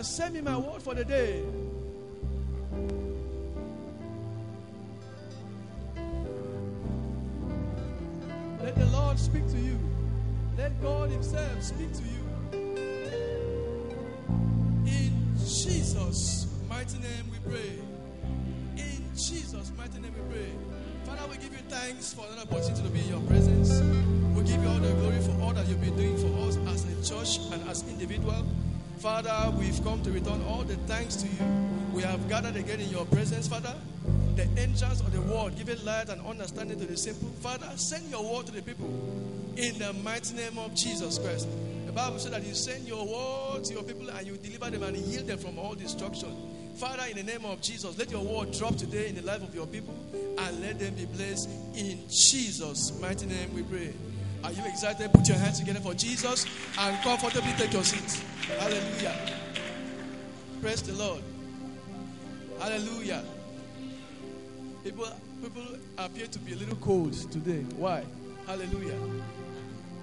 Send me my word for the day. Let the Lord speak to you. Let God Himself speak to you. In Jesus' mighty name we pray. In Jesus' mighty name we pray. Father, we give you thanks for another opportunity to be in your presence. We give you all the glory for all that you've been doing for us as a church and as individual. Father, we've come to return all the thanks to you. We have gathered again in your presence, Father. The entrance of the word, giving light and understanding to the simple. Father, send your word to the people in the mighty name of Jesus Christ. The Bible said that you send your word to your people and you deliver them and heal them from all destruction. Father, in the name of Jesus, let your word drop today in the life of your people and let them be blessed. In Jesus' mighty name we pray. Are you excited? Put your hands together for Jesus and comfortably take your seat. Hallelujah. Praise the Lord. Hallelujah. People, people appear to be a little cold today. Why? Hallelujah.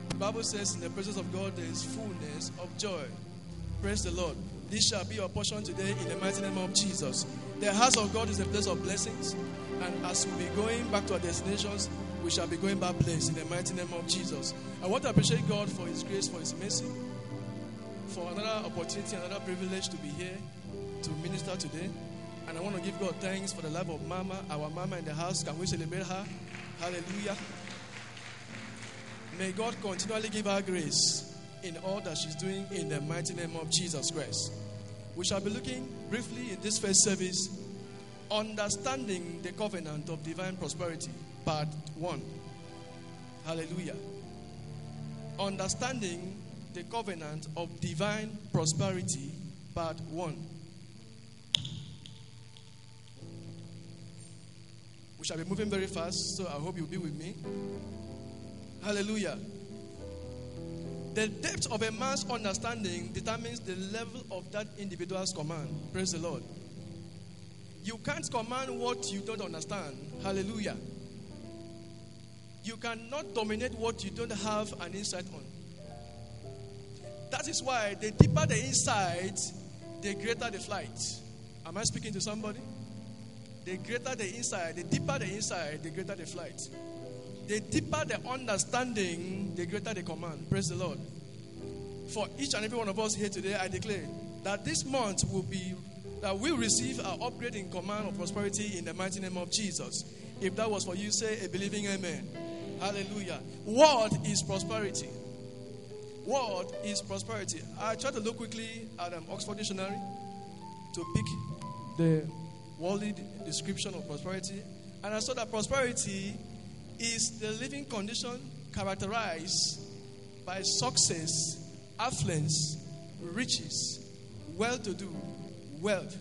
The Bible says, in the presence of God, there is fullness of joy. Praise the Lord. This shall be your portion today in the mighty name of Jesus. The house of God is a place of blessings. And as we be going back to our destinations, we shall be going back blessed in the mighty name of Jesus. I want to appreciate God for His grace, for His mercy, for another opportunity, another privilege to be here to minister today. And I want to give God thanks for the life of Mama, our Mama in the house. Can we celebrate her? Hallelujah. May God continually give her grace in all that she's doing in the mighty name of Jesus Christ. We shall be looking briefly in this first service, understanding the covenant of divine prosperity, part one. Hallelujah. Understanding the covenant of divine prosperity, part one. We shall be moving very fast, so I hope you'll be with me. Hallelujah. The depth of a man's understanding determines the level of that individual's command. Praise the Lord. You can't command what you don't understand. Hallelujah. You cannot dominate what you don't have an insight on. That is why the deeper the insight, the greater the flight. Am I speaking to somebody? The greater the insight, the deeper the insight, the greater the flight. The deeper the understanding, the greater the command. Praise the Lord. For each and every one of us here today, I declare that this month will be that we receive our upgrade in command of prosperity in the mighty name of Jesus. If that was for you, say a believing amen. Hallelujah. What is prosperity? What is prosperity? I tried to look quickly at an Oxford Dictionary to pick the worldly description of prosperity, and I saw that prosperity is the living condition characterized by success, affluence, riches, well to do, wealth,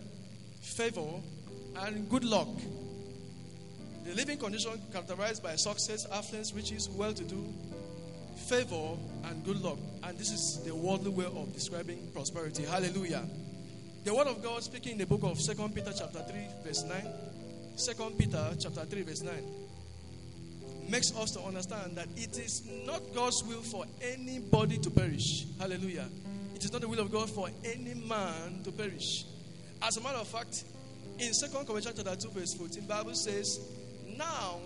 favor, and good luck. The living condition characterized by success, affluence, riches, well to do, favor, and good luck. And this is the worldly way of describing prosperity. Hallelujah. The word of God speaking in the book of 2 Peter chapter 3, verse 9. 2 Peter chapter 3, verse 9 makes us to understand that it is not God's will for anybody to perish. Hallelujah. It is not the will of God for any man to perish. As a matter of fact, in 2 Corinthians chapter 2, verse 14, Bible says, Now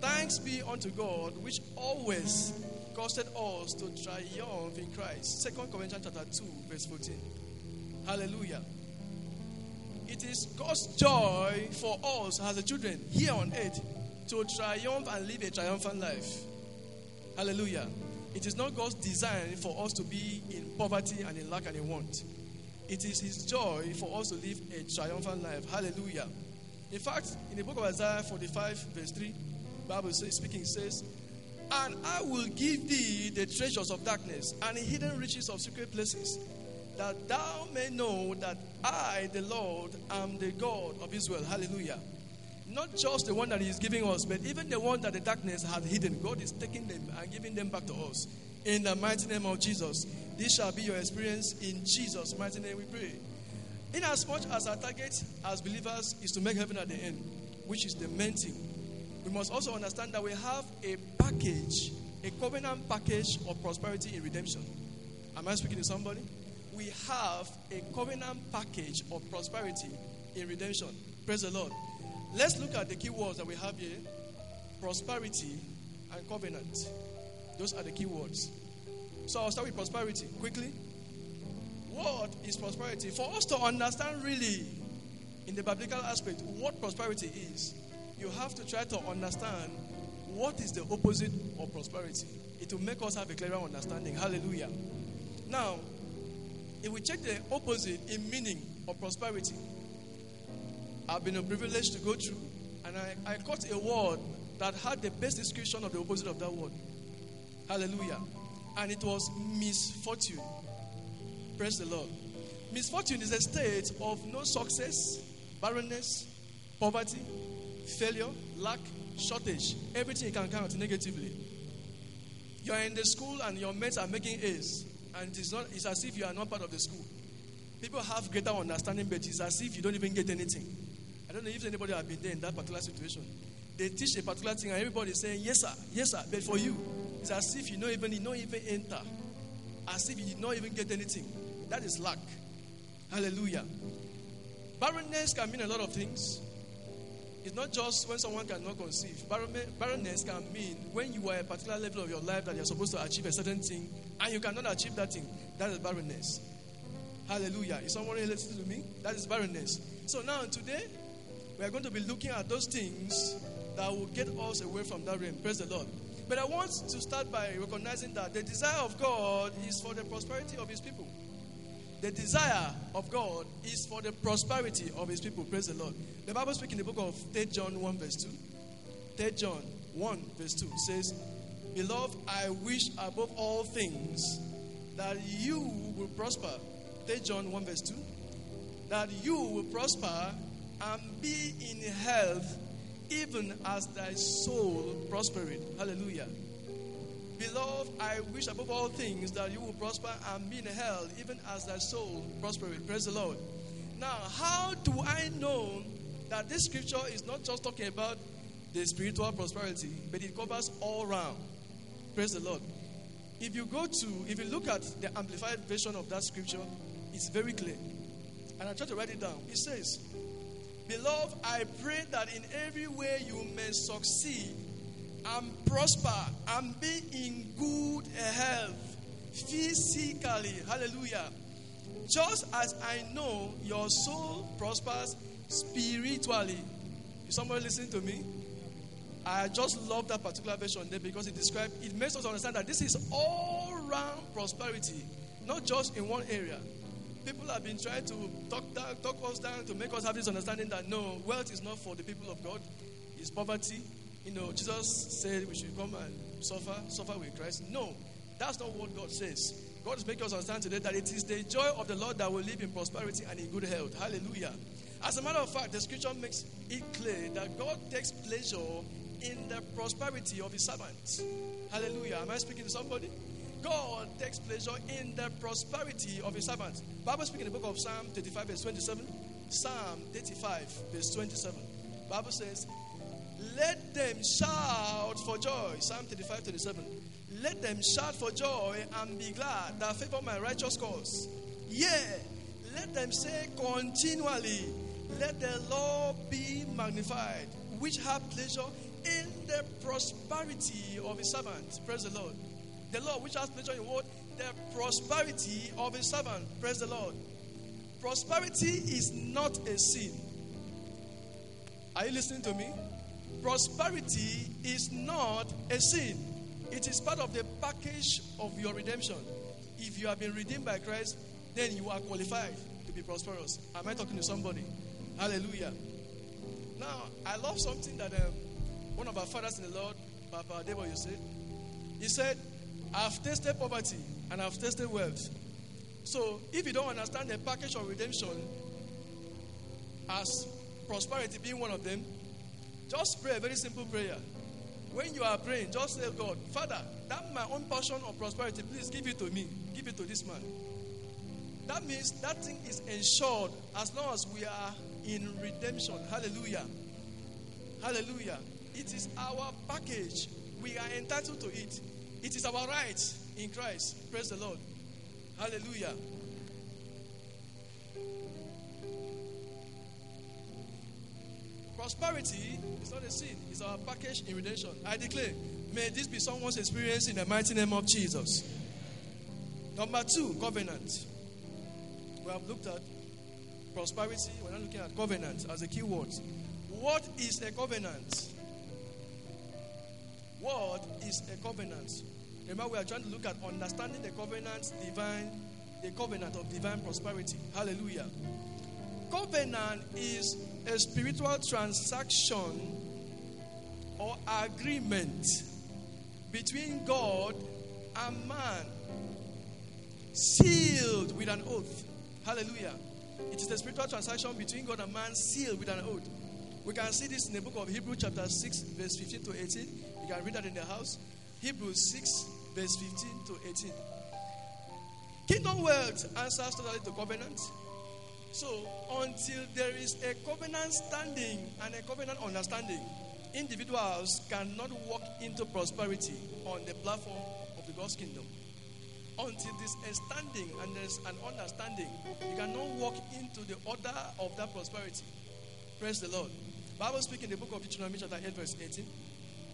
thanks be unto God, which always caused us to triumph in Christ. 2 Corinthians chapter 2, verse 14. Hallelujah. It is God's joy for us as the children here on earth to triumph and live a triumphant life. Hallelujah. It is not God's design for us to be in poverty and in lack and in want. It is His joy for us to live a triumphant life. Hallelujah. In fact, in the book of Isaiah 45, verse 3, Bible says, speaking says, And I will give thee the treasures of darkness and the hidden riches of secret places, that thou may know that I, the Lord, am the God of Israel. Hallelujah. Not just the one that He is giving us, but even the one that the darkness had hidden. God is taking them and giving them back to us. In the mighty name of Jesus. This shall be your experience in Jesus' mighty name we pray. In as much as our target as believers is to make heaven at the end, which is the main thing, we must also understand that we have a package, a covenant package of prosperity in redemption. Am I speaking to somebody? we have a covenant package of prosperity in redemption. Praise the Lord. Let's look at the key words that we have here prosperity and covenant. Those are the key words. So I'll start with prosperity quickly. What is prosperity? For us to understand really, in the biblical aspect, what prosperity is, you have to try to understand what is the opposite of prosperity. It will make us have a clearer understanding. Hallelujah. Now, if we check the opposite in meaning of prosperity, I've been a privilege to go through, and I, I caught a word that had the best description of the opposite of that word. Hallelujah. And it was misfortune. Praise the Lord. Misfortune is a state of no success, barrenness, poverty, failure, lack, shortage. Everything you can count negatively. You are in the school and your mates are making A's, and it is not, it's as if you are not part of the school. People have greater understanding, but it's as if you don't even get anything. I don't know if anybody has been there in that particular situation. They teach a particular thing, and everybody is saying, Yes, sir, yes, sir. But for you, it's as if you don't even you don't even enter. As if you did not even get anything. That is lack. Hallelujah. Barrenness can mean a lot of things. It's not just when someone cannot conceive. Barrenness can mean when you are at a particular level of your life that you're supposed to achieve a certain thing and you cannot achieve that thing. That is barrenness. Hallelujah. Is someone listening to me? That is barrenness. So now today, we are going to be looking at those things that will get us away from that realm. Praise the Lord. But I want to start by recognizing that the desire of God is for the prosperity of His people. The desire of God is for the prosperity of His people. Praise the Lord. The Bible speaks in the book of 3 John 1, verse 2. 3 John 1, verse 2 says, Beloved, I wish above all things that you will prosper. 3 John 1, verse 2. That you will prosper and be in health even as thy soul prospered. Hallelujah. Beloved, I wish above all things that you will prosper and be in health, even as thy soul prospered. Praise the Lord. Now, how do I know that this scripture is not just talking about the spiritual prosperity, but it covers all round? Praise the Lord. If you go to, if you look at the amplified version of that scripture, it's very clear. And I try to write it down. It says, Beloved, I pray that in every way you may succeed and prosper and be in good health physically. Hallelujah. Just as I know your soul prospers spiritually. Is somebody listening to me? I just love that particular version there because it describes, it makes us understand that this is all round prosperity, not just in one area people have been trying to talk, down, talk us down to make us have this understanding that no, wealth is not for the people of God, it's poverty. You know, Jesus said we should come and suffer, suffer with Christ. No, that's not what God says. God is making us understand today that it is the joy of the Lord that will live in prosperity and in good health. Hallelujah. As a matter of fact, the scripture makes it clear that God takes pleasure in the prosperity of his servants. Hallelujah. Am I speaking to somebody? God takes pleasure in the prosperity of his servants. Bible speaking in the book of Psalm 35, verse 27. Psalm 35, verse 27. Bible says, Let them shout for joy. Psalm 35, 27. Let them shout for joy and be glad that favor my righteous cause. Yeah. Let them say continually, Let the Lord be magnified, which have pleasure in the prosperity of his servant. Praise the Lord. The Lord, which has pleasure in what? The prosperity of his servant. Praise the Lord. Prosperity is not a sin. Are you listening to me? Prosperity is not a sin. It is part of the package of your redemption. If you have been redeemed by Christ, then you are qualified to be prosperous. Am I talking to somebody? Hallelujah. Now, I love something that um, one of our fathers in the Lord, Papa Adeboye said. He said, I've tasted poverty and I've tasted wealth. So if you don't understand the package of redemption as prosperity being one of them, just pray a very simple prayer. When you are praying, just say, God, Father, that my own portion of prosperity, please give it to me. Give it to this man. That means that thing is ensured as long as we are in redemption. Hallelujah. Hallelujah. It is our package. We are entitled to it. It is our right in Christ. Praise the Lord. Hallelujah. Prosperity is not a sin, it's our package in redemption. I declare, may this be someone's experience in the mighty name of Jesus. Number two, covenant. We have looked at prosperity, we're not looking at covenant as a key word. What is a covenant? What is a covenant? Remember, we are trying to look at understanding the covenant, divine, the covenant of divine prosperity. Hallelujah. Covenant is a spiritual transaction or agreement between God and man, sealed with an oath. Hallelujah. It is a spiritual transaction between God and man, sealed with an oath. We can see this in the book of Hebrews, chapter 6, verse 15 to 18. You can read that in the house. Hebrews 6, verse 15 to 18. Kingdom wealth answers totally to covenant. So, until there is a covenant standing and a covenant understanding, individuals cannot walk into prosperity on the platform of the God's kingdom. Until there's a standing and there's an understanding, you cannot walk into the order of that prosperity. Praise the Lord. Bible speaking in the book of Deuteronomy chapter 8, verse 18.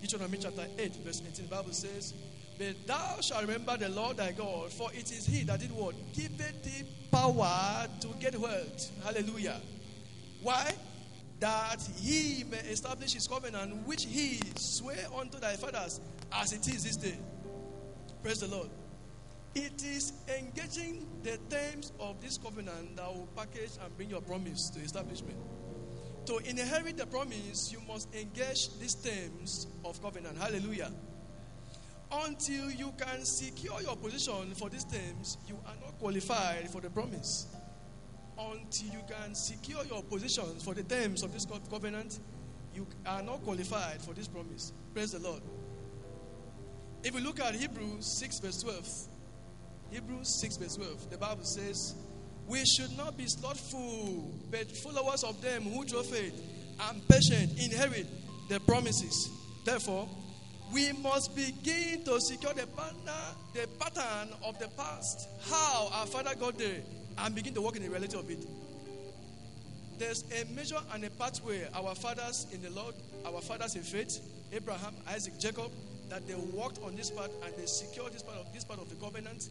Deuteronomy chapter 8, verse 18. The Bible says, But thou shalt remember the Lord thy God, for it is he that did what? Giveth thee power to get wealth. Hallelujah. Why? That he may establish his covenant, which he sware unto thy fathers, as it is this day. Praise the Lord. It is engaging the terms of this covenant that will package and bring your promise to establishment. To inherit the promise, you must engage these terms of covenant. Hallelujah. Until you can secure your position for these terms, you are not qualified for the promise. Until you can secure your position for the terms of this covenant, you are not qualified for this promise. Praise the Lord. If we look at Hebrews 6, verse 12, Hebrews 6, verse 12, the Bible says, We should not be slothful, but followers of them who through faith and patient inherit the promises. Therefore, we must begin to secure the, the pattern of the past, how our father got there, and begin to walk in the reality of it. There's a measure and a pathway our fathers in the Lord, our fathers in faith, Abraham, Isaac, Jacob, that they walked on this path and they secured this part of this part of the covenant.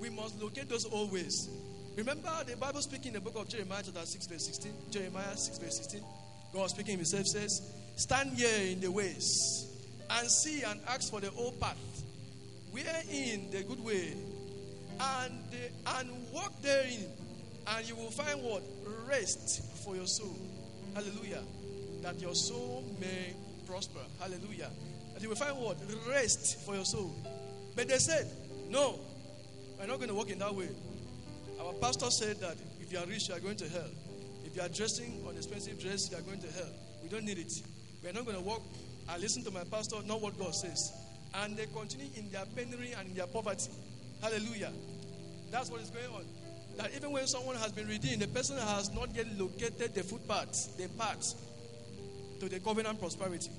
We must locate those old ways. Remember the Bible speaking in the book of Jeremiah, chapter 6, verse 16. Jeremiah 6, verse 16. God speaking himself says, Stand here in the ways and see and ask for the old path, wherein the good way, and and walk therein, and you will find what rest for your soul. Hallelujah. That your soul may prosper. Hallelujah. That you will find what rest for your soul. But they said, no, we're not going to walk in that way. Our pastor said that if you are rich, you are going to hell. If you are dressing on expensive dress, you are going to hell. We don't need it. We're not going to walk I listen to my pastor, not what God says. And they continue in their penury and in their poverty. Hallelujah. That's what is going on. That even when someone has been redeemed, the person has not yet located the footpath, the path to the covenant prosperity.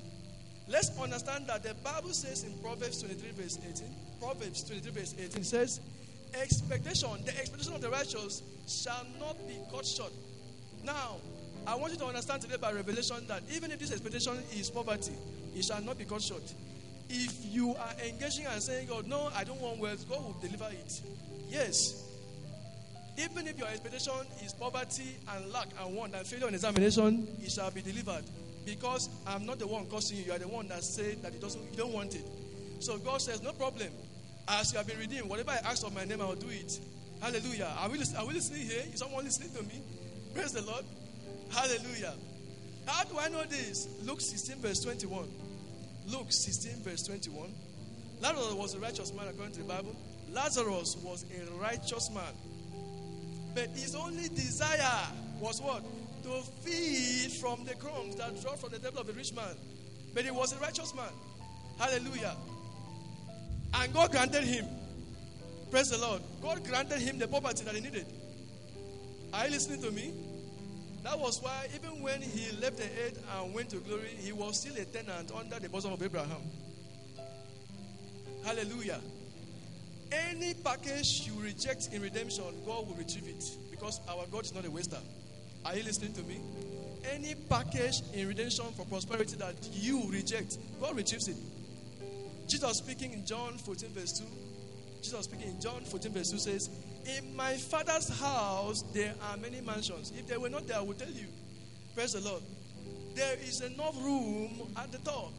Let's understand that the Bible says in Proverbs 23, verse 18, Proverbs 23, verse 18 says, Expectation, the expectation of the righteous shall not be cut short. Now, I want you to understand today by revelation that even if this expectation is poverty, it shall not be cut short. If you are engaging and saying, God, no, I don't want wealth, God will deliver it. Yes. Even if your expectation is poverty and lack and want and failure on examination, it shall be delivered. Because I'm not the one causing you, you are the one that said that it doesn't, you don't want it. So God says, no problem. As you have been redeemed, whatever I ask of my name, I will do it. Hallelujah. Are we, are we listening here? Is someone listening to me? Praise the Lord. Hallelujah. How do I know this? Luke 16, verse 21. Luke 16, verse 21. Lazarus was a righteous man according to the Bible. Lazarus was a righteous man. But his only desire was what? To feed from the crumbs that dropped from the table of the rich man. But he was a righteous man. Hallelujah. And God granted him. Praise the Lord. God granted him the property that he needed. Are you listening to me? That was why, even when he left the earth and went to glory, he was still a tenant under the bosom of Abraham. Hallelujah. Any package you reject in redemption, God will retrieve it because our God is not a waster. Are you listening to me? Any package in redemption for prosperity that you reject, God retrieves it. Jesus speaking in John 14, verse 2. Jesus speaking in John 14, verse 2 says, In my father's house there are many mansions. If they were not there, I would tell you. Praise the Lord. There is enough room at the top.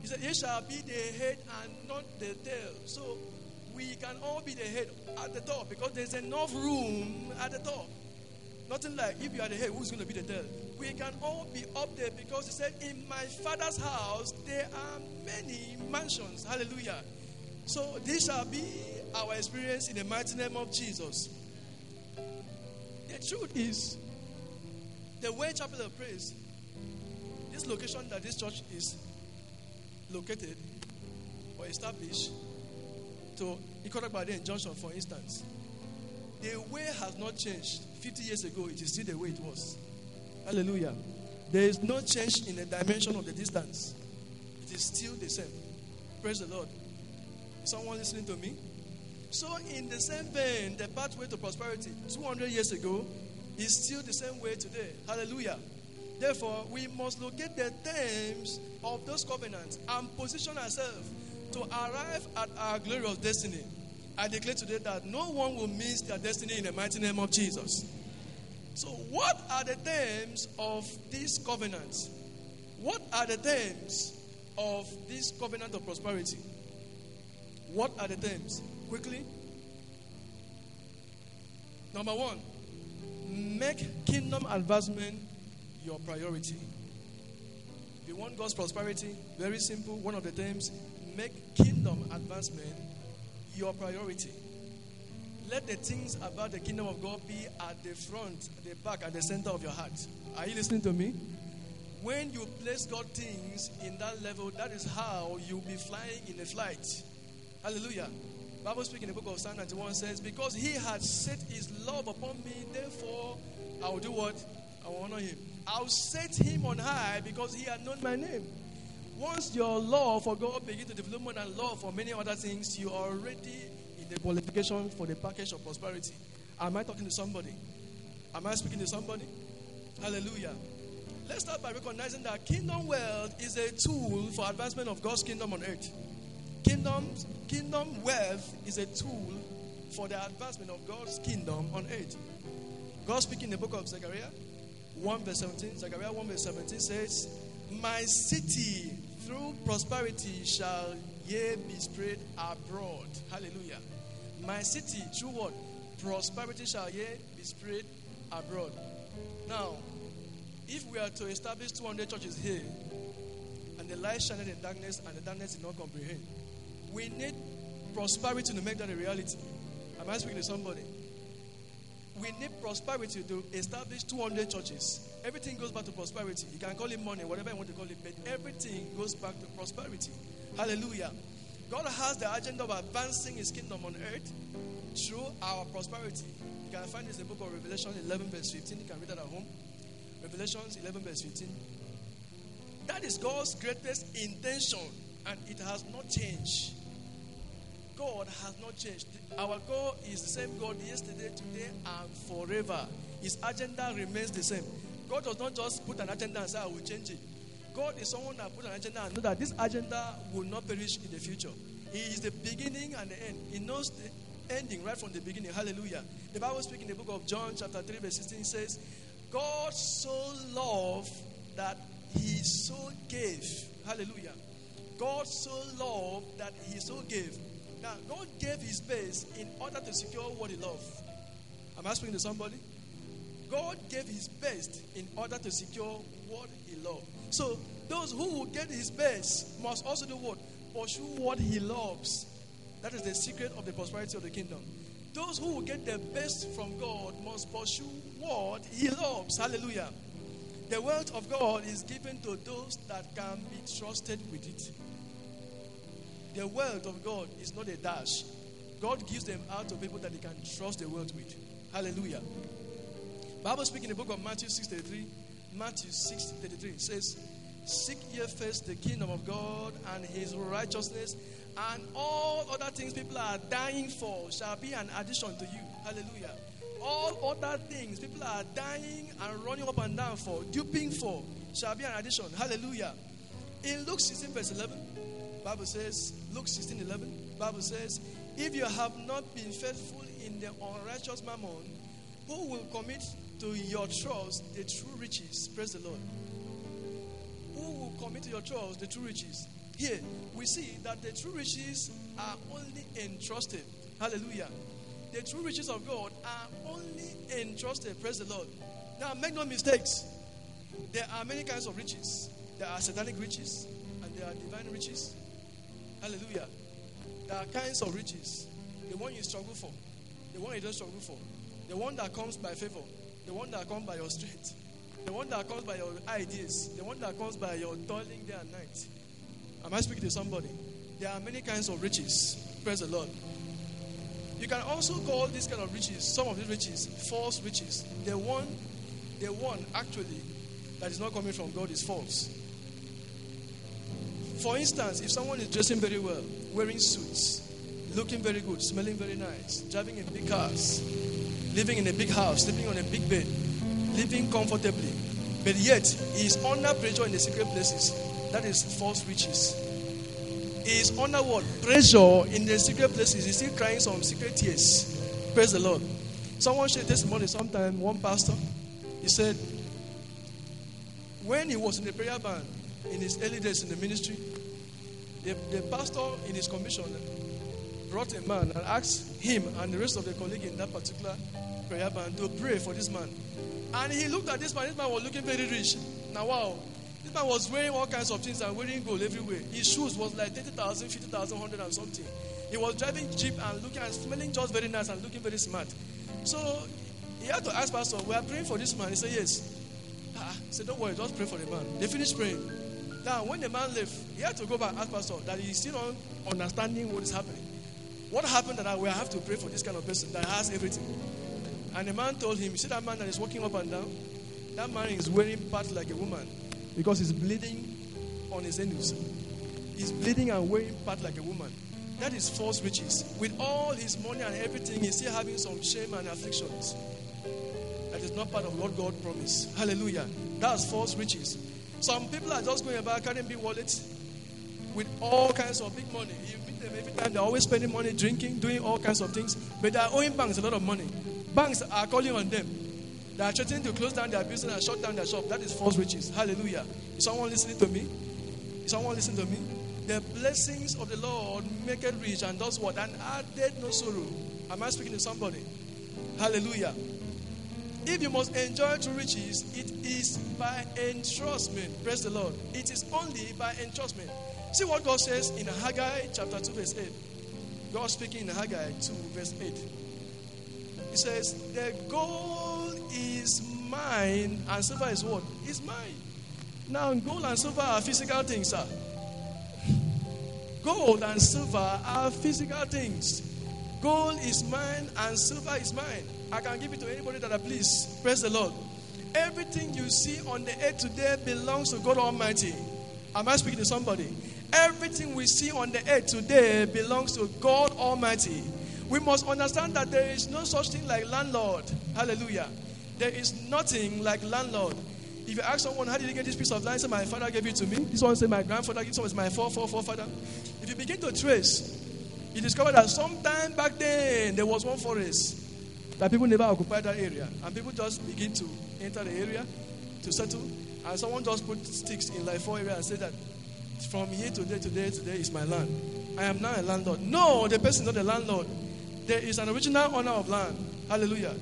He said, He shall be the head and not the tail. So we can all be the head at the top because there's enough room at the top. Nothing like if you are the head, who's going to be the tail? We can all be up there because he said, In my father's house there are many mansions. Hallelujah. So this shall be our experience in the mighty name of Jesus. The truth is, the way Chapel of Praise, this location that this church is located or established to Ikoragbade Junction, for instance, the way has not changed. 50 years ago, it is still the way it was. Hallelujah. There is no change in the dimension of the distance. It is still the same. Praise the Lord. Someone listening to me? So, in the same vein, the pathway to prosperity 200 years ago is still the same way today. Hallelujah. Therefore, we must locate the terms of those covenants and position ourselves to arrive at our glorious destiny. I declare today that no one will miss their destiny in the mighty name of Jesus. So, what are the terms of this covenant? What are the terms of this covenant of prosperity? What are the terms? Quickly. Number one, make kingdom advancement your priority. If you want God's prosperity, very simple. One of the terms, make kingdom advancement your priority. Let the things about the kingdom of God be at the front, at the back, at the center of your heart. Are you listening to me? When you place God things in that level, that is how you'll be flying in a flight. Hallelujah. Bible speaking in the book of Psalm 91 says, Because he had set his love upon me, therefore I will do what? I will honor him. I'll set him on high because he had known my name. Once your love for God begins to develop more than love for many other things, you are already in the qualification for the package of prosperity. Am I talking to somebody? Am I speaking to somebody? Hallelujah. Let's start by recognizing that kingdom wealth is a tool for advancement of God's kingdom on earth. Kingdom, kingdom wealth is a tool for the advancement of God's kingdom on earth. God speaking in the book of Zechariah 1 verse 17, Zechariah 1 verse 17 says, My city through prosperity shall ye be spread abroad. Hallelujah. My city through what? Prosperity shall ye be spread abroad. Now, if we are to establish 200 churches here, and the light shined in darkness, and the darkness did not comprehend, we need prosperity to make that a reality. Am I speaking to somebody? We need prosperity to establish 200 churches. Everything goes back to prosperity. You can call it money, whatever you want to call it, but everything goes back to prosperity. Hallelujah. God has the agenda of advancing His kingdom on earth through our prosperity. You can find this in the book of Revelation 11, verse 15. You can read that at home. Revelations 11, verse 15. That is God's greatest intention, and it has not changed. God has not changed. Our God is the same God yesterday, today, and forever. His agenda remains the same. God does not just put an agenda and say, I will change it. God is someone that put an agenda and know that this agenda will not perish in the future. He is the beginning and the end. He knows the ending right from the beginning. Hallelujah. The Bible speaking in the book of John, chapter 3, verse 16 says, God so loved that he so gave. Hallelujah. God so loved that he so gave. Now, God gave his best in order to secure what he loved. Am I speaking to somebody? God gave his best in order to secure what he loved. So, those who will get his best must also do what? Pursue what he loves. That is the secret of the prosperity of the kingdom. Those who will get the best from God must pursue what he loves. Hallelujah. The wealth of God is given to those that can be trusted with it. The wealth of God is not a dash. God gives them out to people that they can trust the wealth with. Hallelujah. Bible speaking in the book of Matthew 6:33, Matthew 6:33 says, Seek ye first the kingdom of God and his righteousness, And all other things people are dying for shall be an addition to you. Hallelujah. All other things people are dying and running up and down for, duping for, shall be an addition. Hallelujah. In Luke 16, verse 11, Bible says, Luke 16, 11, Bible says, if you have not been faithful in the unrighteous mammon, who will commit to your trust the true riches? Praise the Lord. Who will commit to your trust the true riches? Here, we see that the true riches are only entrusted. Hallelujah. The true riches of God are only entrusted. Praise the Lord. Now, make no mistakes. There are many kinds of riches. There are satanic riches and there are divine riches. Hallelujah. There are kinds of riches. The one you struggle for, the one you don't struggle for, the one that comes by favor, the one that comes by your strength, the one that comes by your ideas, the one that comes by your toiling day and night. Am I speaking to somebody? There are many kinds of riches. Praise the Lord. You can also call this kind of riches, some of these riches, false riches. The one, the one actually that is not coming from God is false. For instance, if someone is dressing very well, wearing suits, looking very good, smelling very nice, driving in big cars, living in a big house, sleeping on a big bed, living comfortably, but yet he is under pressure in the secret places, that is false riches. He is under what? Pressure in the secret places. He's still crying some secret tears. Praise the Lord. Someone shared this morning, sometime, one pastor, he said, when he was in the prayer band in his early days in the ministry, the, the pastor in his commission brought a man and asked him and the rest of the colleague in that particular prayer band to pray for this man. And he looked at this man. This man was looking very rich. Now, wow. This man was wearing all kinds of things and wearing gold everywhere. His shoes was like 30,000, 50,000, 100 and something. He was driving Jeep and looking and smelling just very nice and looking very smart. So he had to ask Pastor, we are praying for this man. He said, yes. Ah, he said, don't worry, just pray for the man. They finished praying. Now, when the man left, he had to go back and ask Pastor that he's still not understanding what is happening. What happened that I will have to pray for this kind of person that has everything? And the man told him, You see that man that is walking up and down? That man is wearing parts like a woman because he's bleeding on his anus. He's bleeding and wearing part like a woman. That is false riches. With all his money and everything, he's still having some shame and afflictions. That is not part of what God promised. Hallelujah. That's false riches. Some people are just going about carrying big wallets with all kinds of big money. You meet them every time, they're always spending money, drinking, doing all kinds of things, but they're owing banks a lot of money. Banks are calling on them. They are threatening to close down their business and shut down their shop. That is false riches. Hallelujah. Is someone listening to me? Is someone listening to me? The blessings of the Lord make it rich and does what? And added no sorrow. Am I speaking to somebody? Hallelujah. If you must enjoy true riches, it is by entrustment. Praise the Lord. It is only by entrustment. See what God says in Haggai chapter 2, verse 8. God speaking in Haggai 2, verse 8. He says, The gold is mine, and silver is what? Is mine. Now, gold and silver are physical things, sir. Gold and silver are physical things. Gold is mine, and silver is mine. I can give it to anybody that I please. Praise the Lord. Everything you see on the earth today belongs to God Almighty. Am I speaking to somebody? Everything we see on the earth today belongs to God Almighty. We must understand that there is no such thing like landlord. Hallelujah. There is nothing like landlord. If you ask someone, how did you get this piece of land? Say, my father gave it to me. This one say, my grandfather. This one is my four, four, four father. If you begin to trace, you discover that sometime back then there was one forest that people never occupied that area, and people just begin to enter the area to settle, and someone just put sticks in like four areas and said that from here to there to there to there is my land. I am now a landlord. No, the person is not a landlord. There is an original owner of land. Hallelujah.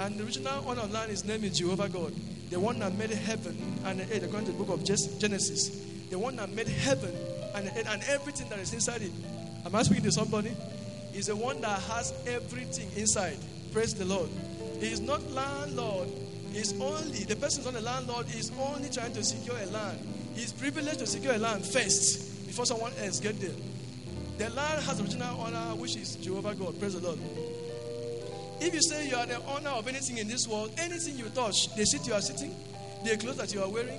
And the original owner of land, his name is Jehovah God. The one that made heaven and the earth, according to the book of Genesis. The one that made heaven and earth and everything that is inside it. Am I speaking to somebody? He's the one that has everything inside. Praise the Lord. He is not landlord. He's only, the person not a landlord is only trying to secure a land. He's privileged to secure a land first before someone else get there. The land has original owner, which is Jehovah God. Praise the Lord. If you say you are the owner of anything in this world, anything you touch, the seat you are sitting, the clothes that you are wearing,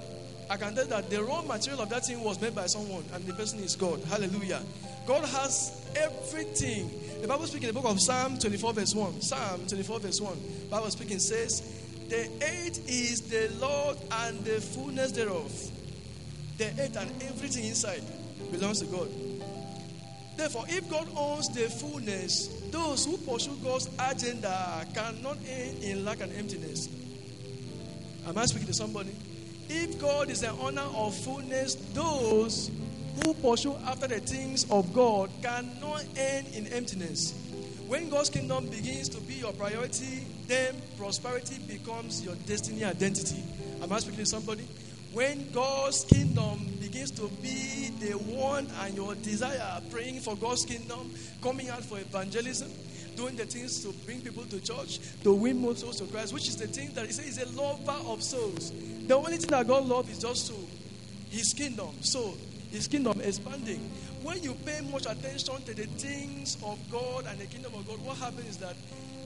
I can tell that the raw material of that thing was made by someone, and the person is God. Hallelujah. God has everything. The Bible speaking in the book of Psalm 24, verse 1. Psalm 24, verse 1. Bible speaking says, The earth is the Lord and the fullness thereof. The earth and everything inside belongs to God. Therefore, if God owns the fullness, those who pursue God's agenda cannot end in lack and emptiness. Am I speaking to somebody? If God is the owner of fullness, those who pursue after the things of God cannot end in emptiness. When God's kingdom begins to be your priority, then prosperity becomes your destiny identity. Am I speaking to somebody? When God's kingdom begins to be the one and your desire, praying for God's kingdom, coming out for evangelism, doing the things to bring people to church, to win more souls to Christ, which is the thing that He says He's a lover of souls. The only thing that God loves is just to His kingdom, So, His kingdom expanding. When you pay much attention to the things of God and the kingdom of God, what happens is that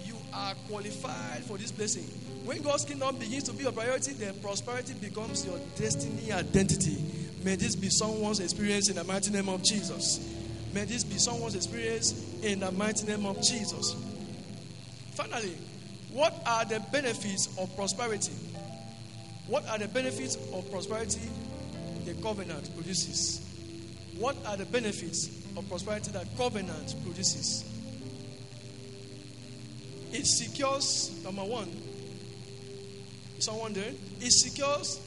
you are qualified for this blessing. When God's kingdom begins to be your priority, then prosperity becomes your destiny identity. May this be someone's experience in the mighty name of Jesus. May this be someone's experience in the mighty name of Jesus. Finally, what are the benefits of prosperity? What are the benefits of prosperity the covenant produces? What are the benefits of prosperity that covenant produces? It secures, number one, someone there, it secures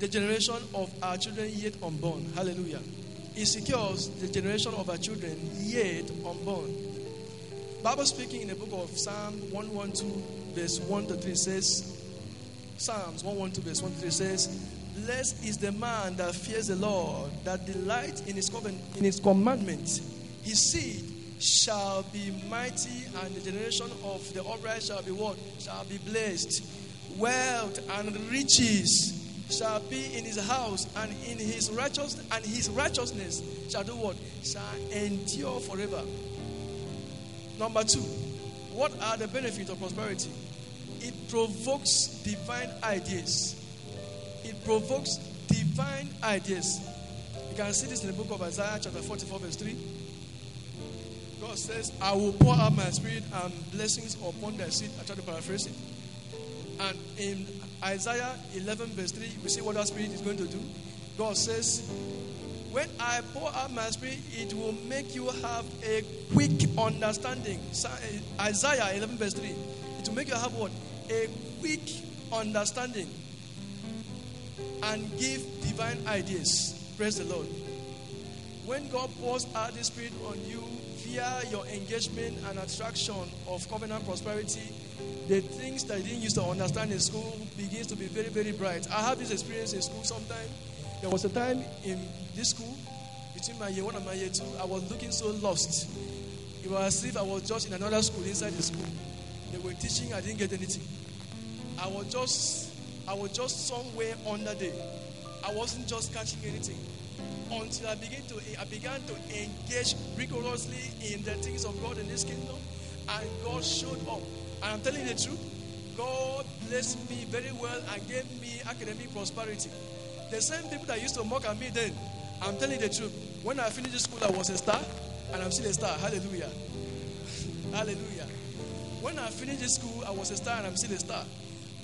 the generation of our children yet unborn. Hallelujah. It secures the generation of our children yet unborn. Bible speaking in the book of Psalm 112, verse 1 to 3 says, Psalms 112, verse 1 to 3 says, Blessed is the man that fears the Lord, that delights in his, covenant, in his commandments. His seed shall be mighty, and the generation of the upright shall be what? Shall be blessed. Wealth and riches shall be in his house, and in his righteous and his righteousness shall do what? Shall endure forever. Number two, what are the benefits of prosperity? It provokes divine ideas. It provokes divine ideas. You can see this in the book of Isaiah, chapter 44, verse 3. God says, I will pour out my spirit and blessings upon their seed. I try to paraphrase it. And in Isaiah 11, verse 3, we see what our spirit is going to do. God says, When I pour out my spirit, it will make you have a quick understanding. Eh, Isaiah 11, verse 3. It will make you have what? A quick understanding and give divine ideas. Praise the Lord. When God pours out the Spirit on you via your engagement and attraction of covenant prosperity, the things that I didn't used to understand in school begins to be very, very bright. I have this experience in school sometime. There was a time in this school, between my year one and my year two, I was looking so lost. It was as if I was just in another school inside the school. They were teaching, I didn't get anything. I was just, I was just somewhere under there. I wasn't just catching anything until I began to, I began to engage rigorously in the things of God in this kingdom, and God showed up. And I'm telling you the truth. God blessed me very well and gave me academic prosperity. The same people that used to mock at me then, I'm telling you the truth. When I finished school, I was a star, and I'm still a star. Hallelujah. Hallelujah. When I finished school, I was a star, and I'm still a star.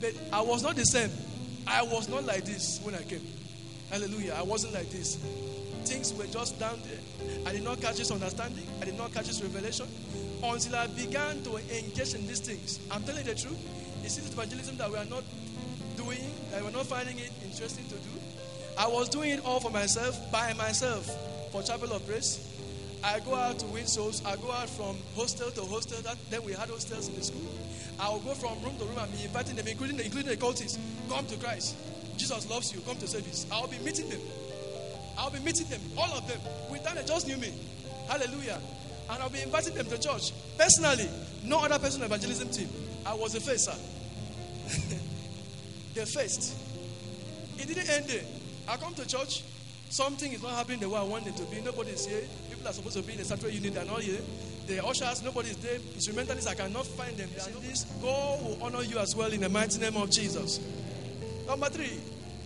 But I was not the same. I was not like this when I came. Hallelujah. I wasn't like this. Things were just down there. I did not catch this understanding. I did not catch this revelation until I began to engage in these things. I'm telling the truth. It's evangelism that we are not doing, that we're not finding it interesting to do. I was doing it all for myself, by myself, for Chapel of Praise. I go out to win souls. I go out from hostel to hostel. That, then we had hostels in the school. I will go from room to room and be inviting them, including, including the cultists. Come to Christ. Jesus loves you. Come to service. I'll be meeting them. I'll be meeting them, all of them. With that, just knew me. Hallelujah. And I'll be inviting them to church. Personally, no other person evangelism team. I was first, sir. the first. It didn't end there. I come to church. Something is not happening the way I want it to be. Nobody's here. People are supposed to be in the sanctuary unit. They're not here. The ushers, nobody's there. Instrumentalists, I cannot find them. This God will honor you as well in the mighty name of Jesus. Number three,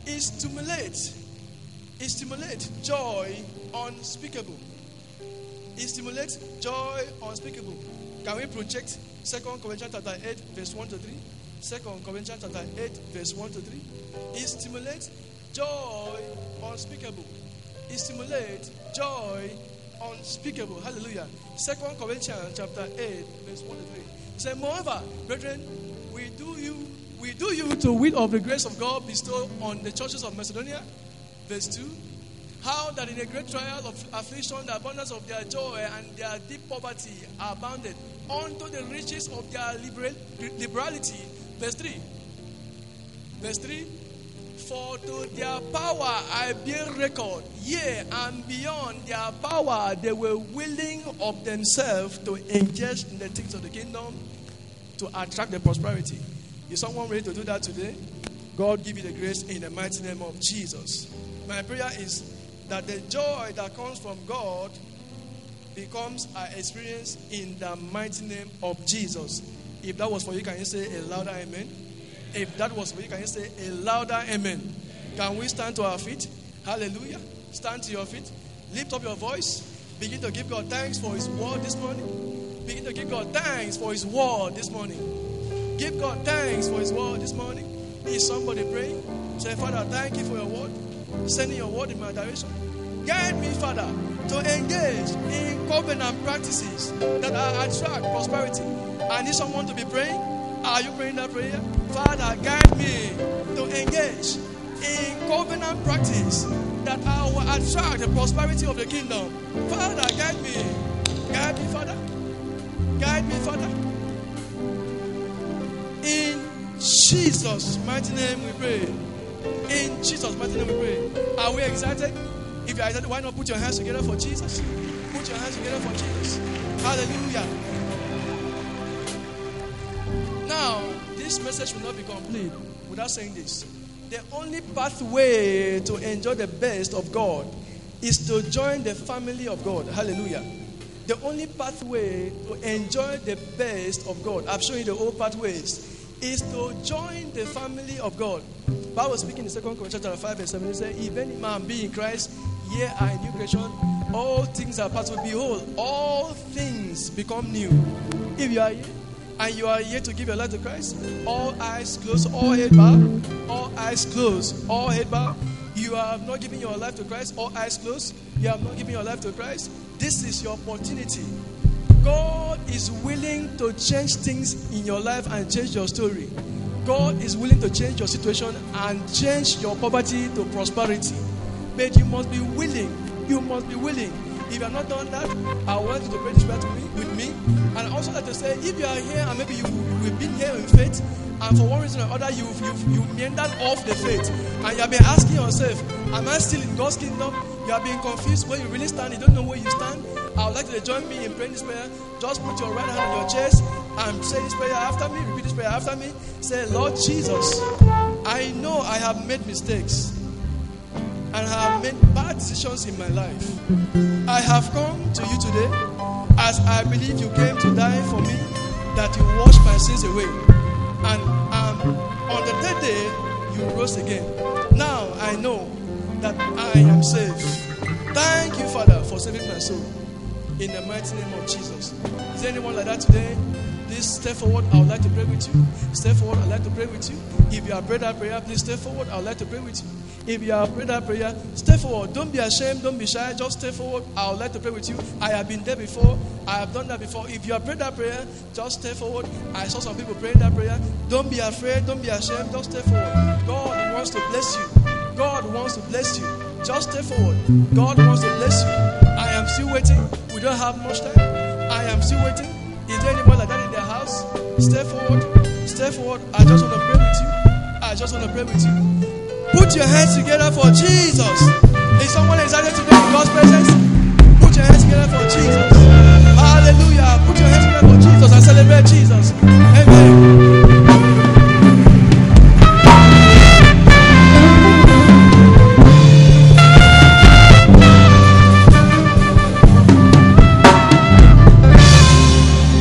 is stimulate. It stimulate joy unspeakable. It stimulates joy unspeakable. Can we project 2 Corinthians chapter 8, verse 1 to 3? 2 Corinthians chapter 8, verse 1 to 3. It stimulates joy unspeakable. It stimulates joy unspeakable. Hallelujah. 2 Corinthians chapter 8, verse 1 to 3. It Moreover, brethren, we do you we do you to wit of the grace of God bestowed on the churches of Macedonia. Verse 2. How that in a great trial of affliction, the abundance of their joy and their deep poverty are abounded unto the riches of their liberal, liberality. Verse 3. Verse 3. For to their power I bear record, yea, and beyond their power they were willing of themselves to ingest in the things of the kingdom to attract the prosperity. Is someone ready to do that today? God give you the grace in the mighty name of Jesus. My prayer is that the joy that comes from God becomes our experience in the mighty name of Jesus. If that was for you, can you say a louder amen? If that was for you, can you say a louder amen? Can we stand to our feet? Hallelujah. Stand to your feet. Lift up your voice. Begin to give God thanks for His word this morning. Begin to give God thanks for His word this morning. Give God thanks for His word this morning. Is somebody praying? Say, Father, thank you for your word. Sending your word in my direction. Guide me, Father, to engage in covenant practices that attract prosperity. I need someone to be praying. Are you praying that prayer? Father, guide me to engage in covenant practice that I will attract the prosperity of the kingdom. Father, guide me. Guide me, Father. Guide me, Father. In Jesus' mighty name we pray. In Jesus' mighty name we pray. Are we excited? If you are excited, why not put your hands together for Jesus? Put your hands together for Jesus. Hallelujah. Now, this message will not be complete without saying this. The only pathway to enjoy the best of God is to join the family of God. Hallelujah. The only pathway to enjoy the best of God, I've shown you the old pathways, is to join the family of God. Bible speaking in 2 Corinthians chapter 5 verse 7, it says, If any man be in Christ, ye are a new creation. All things are away. Behold, all things become new. If you are here and you are here to give your life to Christ, all eyes closed, all head bowed, all eyes closed, all head bowed. You have not given your life to Christ, all eyes closed. You have not given your life to Christ. This is your opportunity. God is willing to change things in your life and change your story. God is willing to change your situation and change your poverty to prosperity. But you must be willing. You must be willing. If you have not done that, I want you to pray this prayer to me, with me. And I also like to say, if you are here and maybe you, you've been here in faith, and for one reason or other you've, you've, you've meandered off the faith, and you have been asking yourself, Am I still in God's kingdom? You have been confused where you really stand, you don't know where you stand. I would like you to join me in praying this prayer. Just put your right hand on your chest and say this prayer after me. Repeat this prayer after me. Say, Lord Jesus, I know I have made mistakes and I have made bad decisions in my life. I have come to you today as I believe you came to die for me, that you washed my sins away. And um, on the third day, you rose again. Now I know that I am saved. Thank you, Father, for saving my soul. In the mighty name of Jesus. Is there anyone like that today? Please step forward. I would like to pray with you. Step forward. I'd like to pray with you. If you have prayed that prayer, please step forward. I would like to pray with you. If you have prayed that prayer, step forward. Don't be ashamed. Don't be shy. Just step forward. I would like to pray with you. I have been there before. I have done that before. If you have prayed that prayer, just step forward. I saw some people praying that prayer. Don't be afraid. Don't be ashamed. Just step forward. God wants to bless you. God wants to bless you. Just step forward. God wants to bless you. I am still waiting. We don't have much time. I am still waiting. Is there anyone like that Step forward. Step forward. I just want to pray with you. I just want to pray with you. Put your hands together for Jesus. Is someone excited to be in God's presence? Put your hands together for Jesus. Hallelujah. Put your hands together for Jesus and celebrate Jesus. Amen.